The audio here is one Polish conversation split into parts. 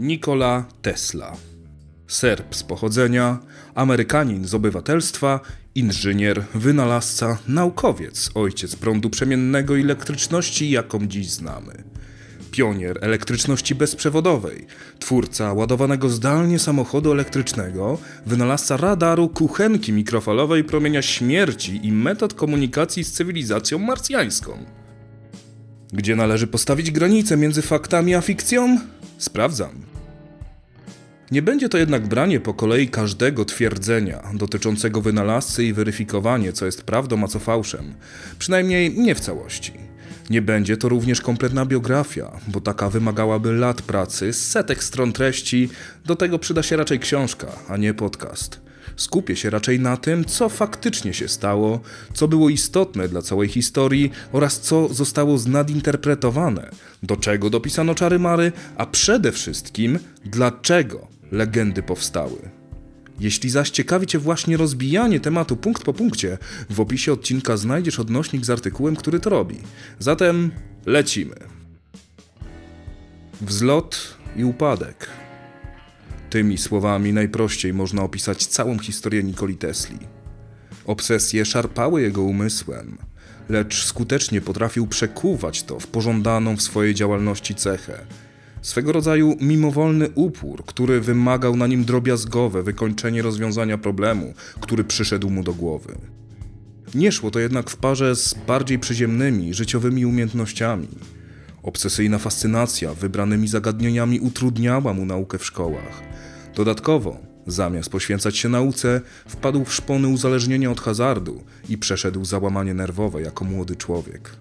Nikola Tesla. Serb z pochodzenia, Amerykanin z obywatelstwa, inżynier, wynalazca, naukowiec, ojciec prądu przemiennego i elektryczności, jaką dziś znamy. Pionier elektryczności bezprzewodowej, twórca ładowanego zdalnie samochodu elektrycznego, wynalazca radaru, kuchenki mikrofalowej, promienia śmierci i metod komunikacji z cywilizacją marsjańską. Gdzie należy postawić granicę między faktami a fikcją? Sprawdzam. Nie będzie to jednak branie po kolei każdego twierdzenia dotyczącego wynalazcy i weryfikowanie, co jest prawdą, a co fałszem. Przynajmniej nie w całości. Nie będzie to również kompletna biografia, bo taka wymagałaby lat pracy, setek stron treści, do tego przyda się raczej książka, a nie podcast. Skupię się raczej na tym, co faktycznie się stało, co było istotne dla całej historii oraz co zostało znadinterpretowane, do czego dopisano czary mary, a przede wszystkim dlaczego legendy powstały. Jeśli zaś ciekawi Cię właśnie rozbijanie tematu punkt po punkcie, w opisie odcinka znajdziesz odnośnik z artykułem, który to robi. Zatem lecimy. Wzlot i upadek. Tymi słowami najprościej można opisać całą historię Nikoli Tesli. Obsesje szarpały jego umysłem, lecz skutecznie potrafił przekuwać to w pożądaną w swojej działalności cechę. Swego rodzaju mimowolny upór, który wymagał na nim drobiazgowe wykończenie rozwiązania problemu, który przyszedł mu do głowy. Nie szło to jednak w parze z bardziej przyziemnymi, życiowymi umiejętnościami. Obsesyjna fascynacja wybranymi zagadnieniami utrudniała mu naukę w szkołach. Dodatkowo, zamiast poświęcać się nauce, wpadł w szpony uzależnienia od hazardu i przeszedł załamanie nerwowe jako młody człowiek.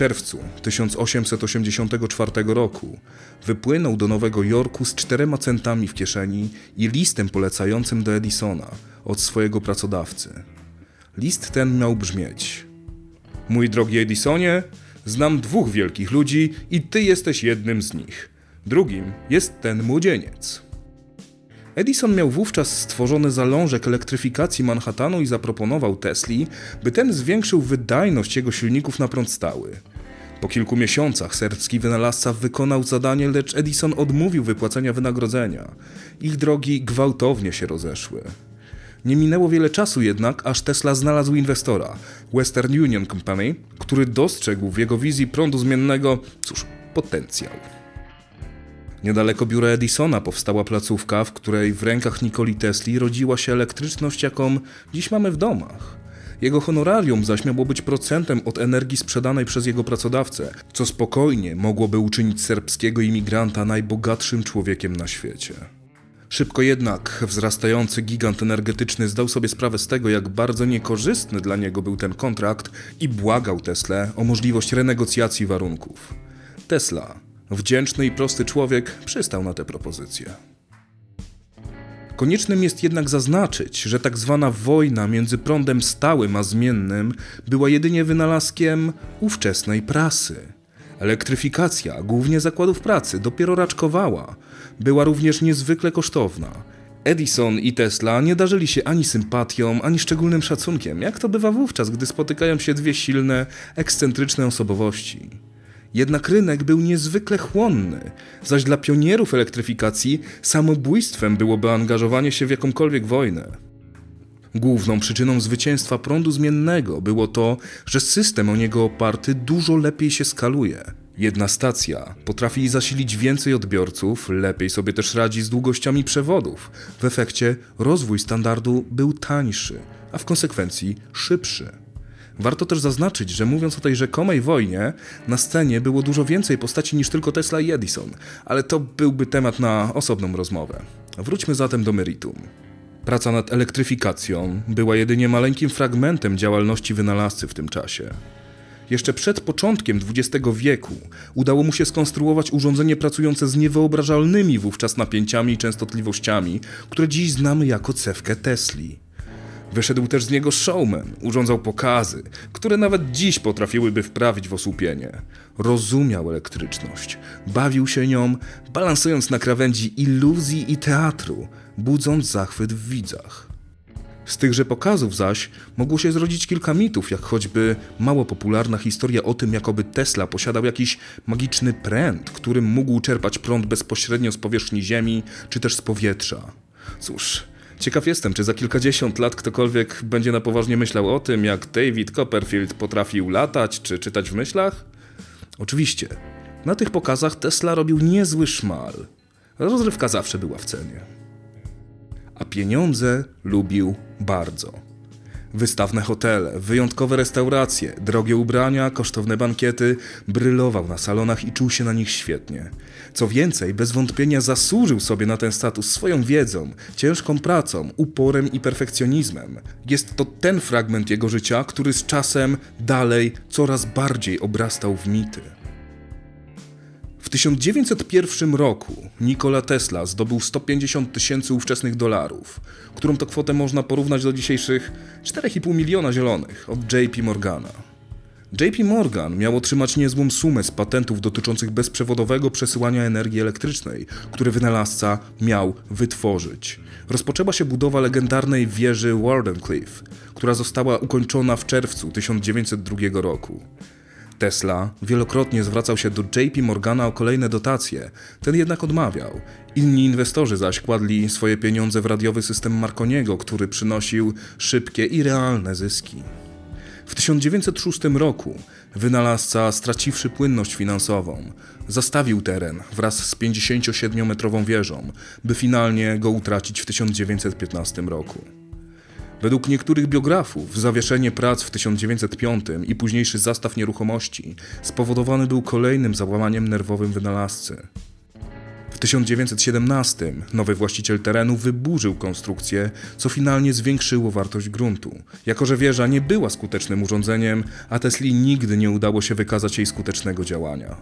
Czerwcu 1884 roku wypłynął do Nowego Jorku z czterema centami w kieszeni i listem polecającym do Edisona od swojego pracodawcy. List ten miał brzmieć: Mój drogi Edisonie, znam dwóch wielkich ludzi i ty jesteś jednym z nich. Drugim jest ten młodzieniec. Edison miał wówczas stworzony zalążek elektryfikacji Manhattanu i zaproponował Tesli, by ten zwiększył wydajność jego silników na prąd stały. Po kilku miesiącach serbski wynalazca wykonał zadanie, lecz Edison odmówił wypłacenia wynagrodzenia. Ich drogi gwałtownie się rozeszły. Nie minęło wiele czasu jednak, aż Tesla znalazł inwestora, Western Union Company, który dostrzegł w jego wizji prądu zmiennego, cóż, potencjał. Niedaleko biura Edisona powstała placówka, w której w rękach Nikoli Tesli rodziła się elektryczność, jaką dziś mamy w domach. Jego honorarium zaś miało być procentem od energii sprzedanej przez jego pracodawcę, co spokojnie mogłoby uczynić serbskiego imigranta najbogatszym człowiekiem na świecie. Szybko jednak wzrastający gigant energetyczny zdał sobie sprawę z tego, jak bardzo niekorzystny dla niego był ten kontrakt i błagał Tesla o możliwość renegocjacji warunków. Tesla, wdzięczny i prosty człowiek, przystał na tę propozycję. Koniecznym jest jednak zaznaczyć, że tak zwana wojna między prądem stałym a zmiennym była jedynie wynalazkiem ówczesnej prasy. Elektryfikacja, głównie zakładów pracy, dopiero raczkowała. Była również niezwykle kosztowna. Edison i Tesla nie darzyli się ani sympatią, ani szczególnym szacunkiem, jak to bywa wówczas, gdy spotykają się dwie silne, ekscentryczne osobowości. Jednak rynek był niezwykle chłonny, zaś dla pionierów elektryfikacji samobójstwem byłoby angażowanie się w jakąkolwiek wojnę. Główną przyczyną zwycięstwa prądu zmiennego było to, że system o niego oparty dużo lepiej się skaluje. Jedna stacja potrafi zasilić więcej odbiorców, lepiej sobie też radzi z długościami przewodów. W efekcie rozwój standardu był tańszy, a w konsekwencji szybszy. Warto też zaznaczyć, że mówiąc o tej rzekomej wojnie, na scenie było dużo więcej postaci niż tylko Tesla i Edison, ale to byłby temat na osobną rozmowę. Wróćmy zatem do meritum. Praca nad elektryfikacją była jedynie maleńkim fragmentem działalności wynalazcy w tym czasie. Jeszcze przed początkiem XX wieku udało mu się skonstruować urządzenie pracujące z niewyobrażalnymi wówczas napięciami i częstotliwościami, które dziś znamy jako cewkę Tesli. Wyszedł też z niego showman, urządzał pokazy, które nawet dziś potrafiłyby wprawić w osłupienie. Rozumiał elektryczność, bawił się nią, balansując na krawędzi iluzji i teatru, budząc zachwyt w widzach. Z tychże pokazów zaś mogło się zrodzić kilka mitów, jak choćby mało popularna historia o tym, jakoby Tesla posiadał jakiś magiczny pręt, którym mógł czerpać prąd bezpośrednio z powierzchni Ziemi czy też z powietrza. Cóż, ciekaw jestem, czy za kilkadziesiąt lat ktokolwiek będzie na poważnie myślał o tym, jak David Copperfield potrafił latać czy czytać w myślach? Oczywiście, na tych pokazach Tesla robił niezły szmal. Rozrywka zawsze była w cenie. A pieniądze lubił bardzo. Wystawne hotele, wyjątkowe restauracje, drogie ubrania, kosztowne bankiety, brylował na salonach i czuł się na nich świetnie. Co więcej, bez wątpienia zasłużył sobie na ten status swoją wiedzą, ciężką pracą, uporem i perfekcjonizmem. Jest to ten fragment jego życia, który z czasem dalej coraz bardziej obrastał w mity. W 1901 roku Nikola Tesla zdobył 150 tysięcy ówczesnych dolarów, którą to kwotę można porównać do dzisiejszych 4,5 miliona zielonych od JP Morgana. JP Morgan miał otrzymać niezłą sumę z patentów dotyczących bezprzewodowego przesyłania energii elektrycznej, które wynalazca miał wytworzyć. Rozpoczęła się budowa legendarnej wieży Wardenclyffe, która została ukończona w czerwcu 1902 roku. Tesla wielokrotnie zwracał się do JP Morgana o kolejne dotacje, ten jednak odmawiał. Inni inwestorzy zaś kładli swoje pieniądze w radiowy system Marconiego, który przynosił szybkie i realne zyski. W 1906 roku wynalazca, straciwszy płynność finansową, zastawił teren wraz z 57-metrową wieżą, by finalnie go utracić w 1915 roku. Według niektórych biografów zawieszenie prac w 1905 i późniejszy zastaw nieruchomości spowodowany był kolejnym załamaniem nerwowym wynalazcy. W 1917 nowy właściciel terenu wyburzył konstrukcję, co finalnie zwiększyło wartość gruntu. Jako, że wieża nie była skutecznym urządzeniem, a Tesli nigdy nie udało się wykazać jej skutecznego działania.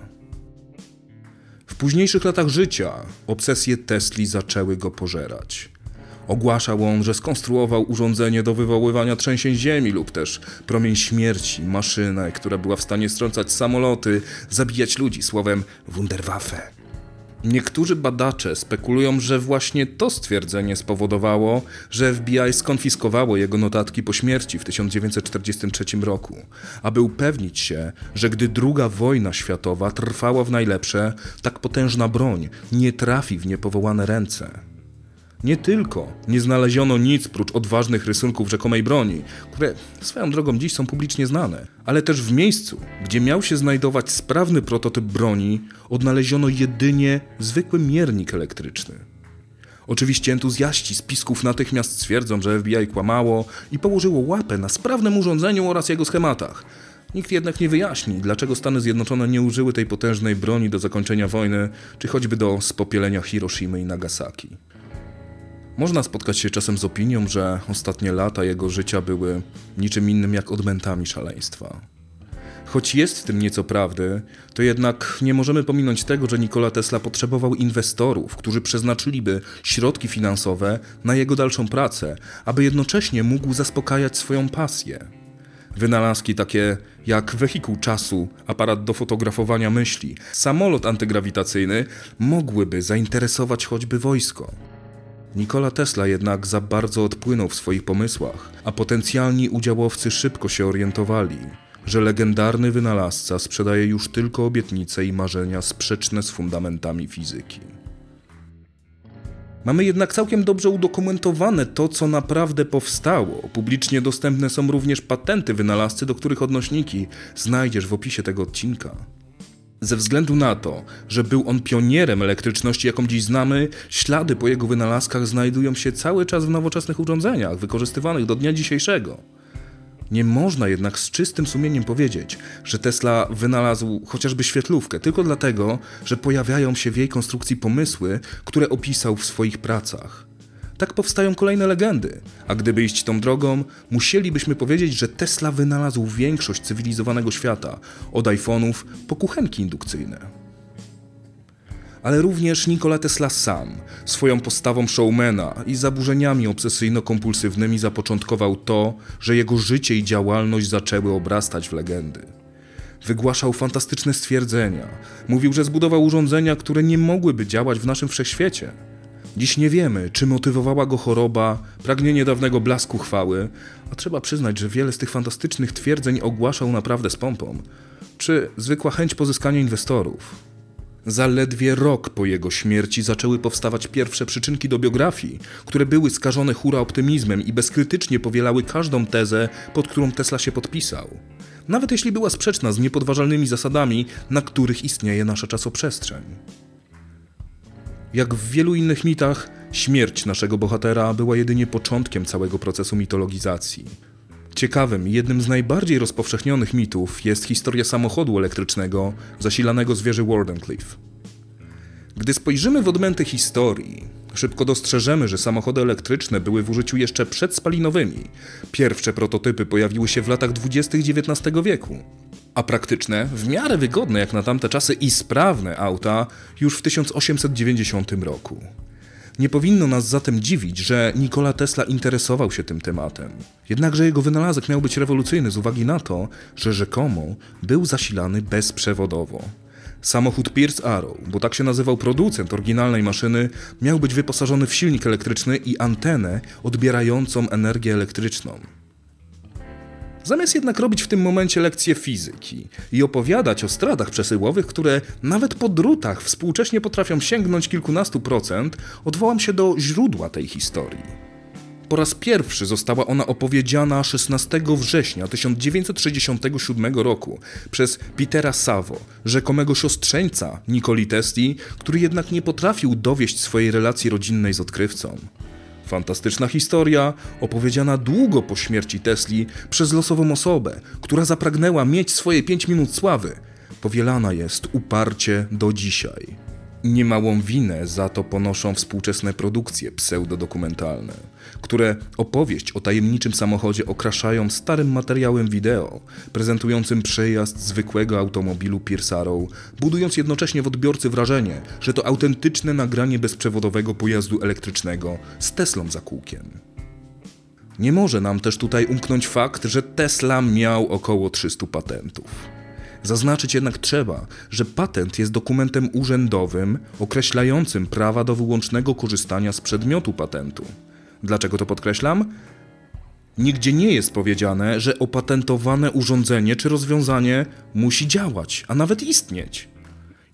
W późniejszych latach życia obsesje Tesli zaczęły go pożerać. Ogłaszał on, że skonstruował urządzenie do wywoływania trzęsień ziemi lub też promień śmierci, maszynę, która była w stanie strącać samoloty, zabijać ludzi, słowem Wunderwaffe. Niektórzy badacze spekulują, że właśnie to stwierdzenie spowodowało, że FBI skonfiskowało jego notatki po śmierci w 1943 roku, aby upewnić się, że gdy II wojna światowa trwała w najlepsze, tak potężna broń nie trafi w niepowołane ręce. Nie tylko nie znaleziono nic prócz odważnych rysunków rzekomej broni, które swoją drogą dziś są publicznie znane, ale też w miejscu, gdzie miał się znajdować sprawny prototyp broni, odnaleziono jedynie zwykły miernik elektryczny. Oczywiście entuzjaści spisków natychmiast stwierdzą, że FBI kłamało i położyło łapę na sprawnym urządzeniu oraz jego schematach. Nikt jednak nie wyjaśni, dlaczego Stany Zjednoczone nie użyły tej potężnej broni do zakończenia wojny, czy choćby do spopielenia Hiroshimy i Nagasaki. Można spotkać się czasem z opinią, że ostatnie lata jego życia były niczym innym jak odmętami szaleństwa. Choć jest w tym nieco prawdy, to jednak nie możemy pominąć tego, że Nikola Tesla potrzebował inwestorów, którzy przeznaczyliby środki finansowe na jego dalszą pracę, aby jednocześnie mógł zaspokajać swoją pasję. Wynalazki takie jak wehikuł czasu, aparat do fotografowania myśli, samolot antygrawitacyjny mogłyby zainteresować choćby wojsko. Nikola Tesla jednak za bardzo odpłynął w swoich pomysłach, a potencjalni udziałowcy szybko się orientowali, że legendarny wynalazca sprzedaje już tylko obietnice i marzenia sprzeczne z fundamentami fizyki. Mamy jednak całkiem dobrze udokumentowane to, co naprawdę powstało. Publicznie dostępne są również patenty wynalazcy, do których odnośniki znajdziesz w opisie tego odcinka. Ze względu na to, że był on pionierem elektryczności, jaką dziś znamy, ślady po jego wynalazkach znajdują się cały czas w nowoczesnych urządzeniach wykorzystywanych do dnia dzisiejszego. Nie można jednak z czystym sumieniem powiedzieć, że Tesla wynalazł chociażby świetlówkę tylko dlatego, że pojawiają się w jej konstrukcji pomysły, które opisał w swoich pracach. Tak powstają kolejne legendy, a gdyby iść tą drogą, musielibyśmy powiedzieć, że Tesla wynalazł większość cywilizowanego świata, od iPhone'ów po kuchenki indukcyjne. Ale również Nikola Tesla sam, swoją postawą showmana i zaburzeniami obsesyjno-kompulsywnymi zapoczątkował to, że jego życie i działalność zaczęły obrastać w legendy. Wygłaszał fantastyczne stwierdzenia, mówił, że zbudował urządzenia, które nie mogłyby działać w naszym wszechświecie – Dziś nie wiemy, czy motywowała go choroba, pragnienie dawnego blasku chwały, a trzeba przyznać, że wiele z tych fantastycznych twierdzeń ogłaszał naprawdę z pompą, czy zwykła chęć pozyskania inwestorów. Zaledwie rok po jego śmierci zaczęły powstawać pierwsze przyczynki do biografii, które były skażone hura optymizmem i bezkrytycznie powielały każdą tezę, pod którą Tesla się podpisał. Nawet jeśli była sprzeczna z niepodważalnymi zasadami, na których istnieje nasza czasoprzestrzeń. Jak w wielu innych mitach, śmierć naszego bohatera była jedynie początkiem całego procesu mitologizacji. Ciekawym i jednym z najbardziej rozpowszechnionych mitów jest historia samochodu elektrycznego zasilanego z wieży Wardenclyffe. Gdy spojrzymy w odmęty historii, szybko dostrzeżemy, że samochody elektryczne były w użyciu jeszcze przed spalinowymi. Pierwsze prototypy pojawiły się w latach 20. XIX wieku, a praktyczne, w miarę wygodne jak na tamte czasy i sprawne auta już w 1890 roku. Nie powinno nas zatem dziwić, że Nikola Tesla interesował się tym tematem. Jednakże jego wynalazek miał być rewolucyjny z uwagi na to, że rzekomo był zasilany bezprzewodowo. Samochód Pierce Arrow, bo tak się nazywał producent oryginalnej maszyny, miał być wyposażony w silnik elektryczny i antenę odbierającą energię elektryczną. Zamiast jednak robić w tym momencie lekcje fizyki i opowiadać o stratach przesyłowych, które nawet po drutach współcześnie potrafią sięgnąć kilkunastu procent, odwołam się do źródła tej historii. Po raz pierwszy została ona opowiedziana 16 września 1967 roku przez Petera Savo, rzekomego siostrzeńca Nikoli Tesli, który jednak nie potrafił dowieść swojej relacji rodzinnej z odkrywcą. Fantastyczna historia, opowiedziana długo po śmierci Tesli przez losową osobę, która zapragnęła mieć swoje 5 minut sławy, powielana jest uparcie do dzisiaj. Niemałą winę za to ponoszą współczesne produkcje pseudodokumentalne, które opowieść o tajemniczym samochodzie okraszają starym materiałem wideo, prezentującym przejazd zwykłego automobilu Piersarą, budując jednocześnie w odbiorcy wrażenie, że to autentyczne nagranie bezprzewodowego pojazdu elektrycznego z Teslą za kółkiem. Nie może nam też tutaj umknąć fakt, że Tesla miał około 300 patentów. Zaznaczyć jednak trzeba, że patent jest dokumentem urzędowym określającym prawa do wyłącznego korzystania z przedmiotu patentu. Dlaczego to podkreślam? Nigdzie nie jest powiedziane, że opatentowane urządzenie czy rozwiązanie musi działać, a nawet istnieć.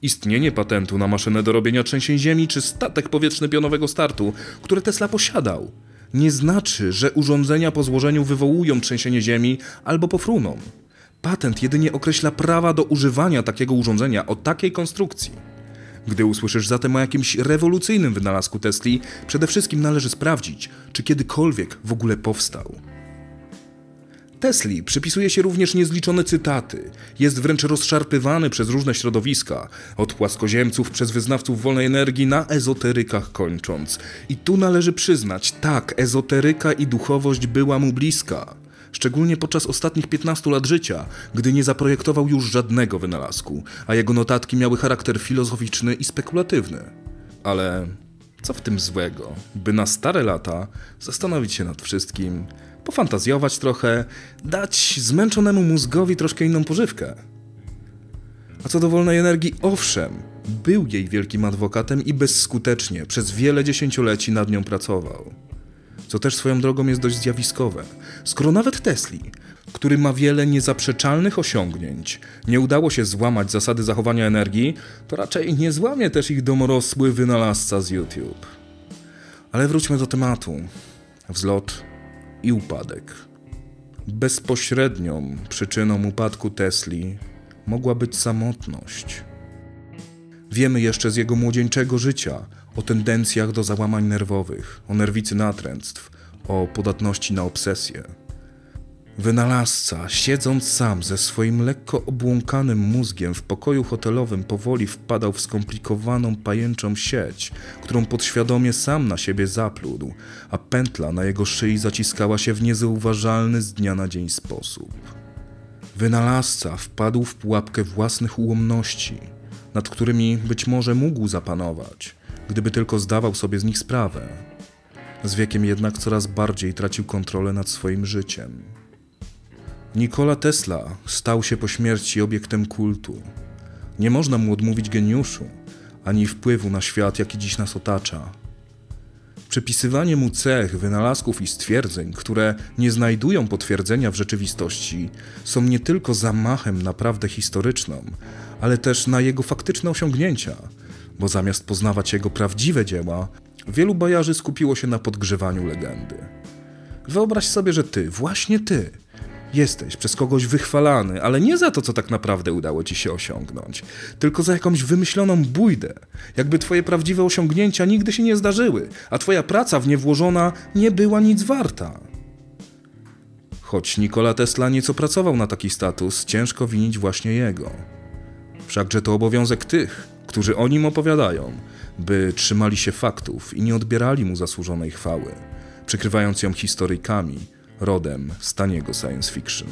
Istnienie patentu na maszynę do robienia trzęsień ziemi czy statek powietrzny pionowego startu, które Tesla posiadał, nie znaczy, że urządzenia po złożeniu wywołują trzęsienie ziemi albo pofruną. Patent jedynie określa prawa do używania takiego urządzenia o takiej konstrukcji. Gdy usłyszysz zatem o jakimś rewolucyjnym wynalazku Tesli, przede wszystkim należy sprawdzić, czy kiedykolwiek w ogóle powstał. Tesli przypisuje się również niezliczone cytaty. Jest wręcz rozszarpywany przez różne środowiska, od płaskoziemców przez wyznawców wolnej energii na ezoterykach kończąc. I tu należy przyznać, tak, ezoteryka i duchowość była mu bliska szczególnie podczas ostatnich 15 lat życia, gdy nie zaprojektował już żadnego wynalazku, a jego notatki miały charakter filozoficzny i spekulatywny. Ale co w tym złego, by na stare lata zastanowić się nad wszystkim, pofantazjować trochę, dać zmęczonemu mózgowi troszkę inną pożywkę? A co do wolnej energii, owszem, był jej wielkim adwokatem i bezskutecznie przez wiele dziesięcioleci nad nią pracował co też swoją drogą jest dość zjawiskowe. Skoro nawet Tesli, który ma wiele niezaprzeczalnych osiągnięć, nie udało się złamać zasady zachowania energii, to raczej nie złamie też ich domorosły wynalazca z YouTube. Ale wróćmy do tematu. Wzlot i upadek. Bezpośrednią przyczyną upadku Tesli mogła być samotność. Wiemy jeszcze z jego młodzieńczego życia o tendencjach do załamań nerwowych, o nerwicy natręctw, o podatności na obsesję. Wynalazca, siedząc sam ze swoim lekko obłąkanym mózgiem w pokoju hotelowym, powoli wpadał w skomplikowaną pajęczą sieć, którą podświadomie sam na siebie zaplódł, a pętla na jego szyi zaciskała się w niezauważalny z dnia na dzień sposób. Wynalazca wpadł w pułapkę własnych ułomności, nad którymi być może mógł zapanować – gdyby tylko zdawał sobie z nich sprawę. Z wiekiem jednak coraz bardziej tracił kontrolę nad swoim życiem. Nikola Tesla stał się po śmierci obiektem kultu. Nie można mu odmówić geniuszu, ani wpływu na świat, jaki dziś nas otacza. Przypisywanie mu cech, wynalazków i stwierdzeń, które nie znajdują potwierdzenia w rzeczywistości, są nie tylko zamachem na prawdę historyczną, ale też na jego faktyczne osiągnięcia, bo zamiast poznawać jego prawdziwe dzieła, wielu bajarzy skupiło się na podgrzewaniu legendy. Wyobraź sobie, że ty, właśnie ty, jesteś przez kogoś wychwalany, ale nie za to, co tak naprawdę udało ci się osiągnąć, tylko za jakąś wymyśloną bójdę, jakby twoje prawdziwe osiągnięcia nigdy się nie zdarzyły, a twoja praca w nie włożona nie była nic warta. Choć Nikola Tesla nieco pracował na taki status, ciężko winić właśnie jego. Wszakże to obowiązek tych, którzy o nim opowiadają, by trzymali się faktów i nie odbierali mu zasłużonej chwały, przykrywając ją historyjkami rodem z taniego science fiction.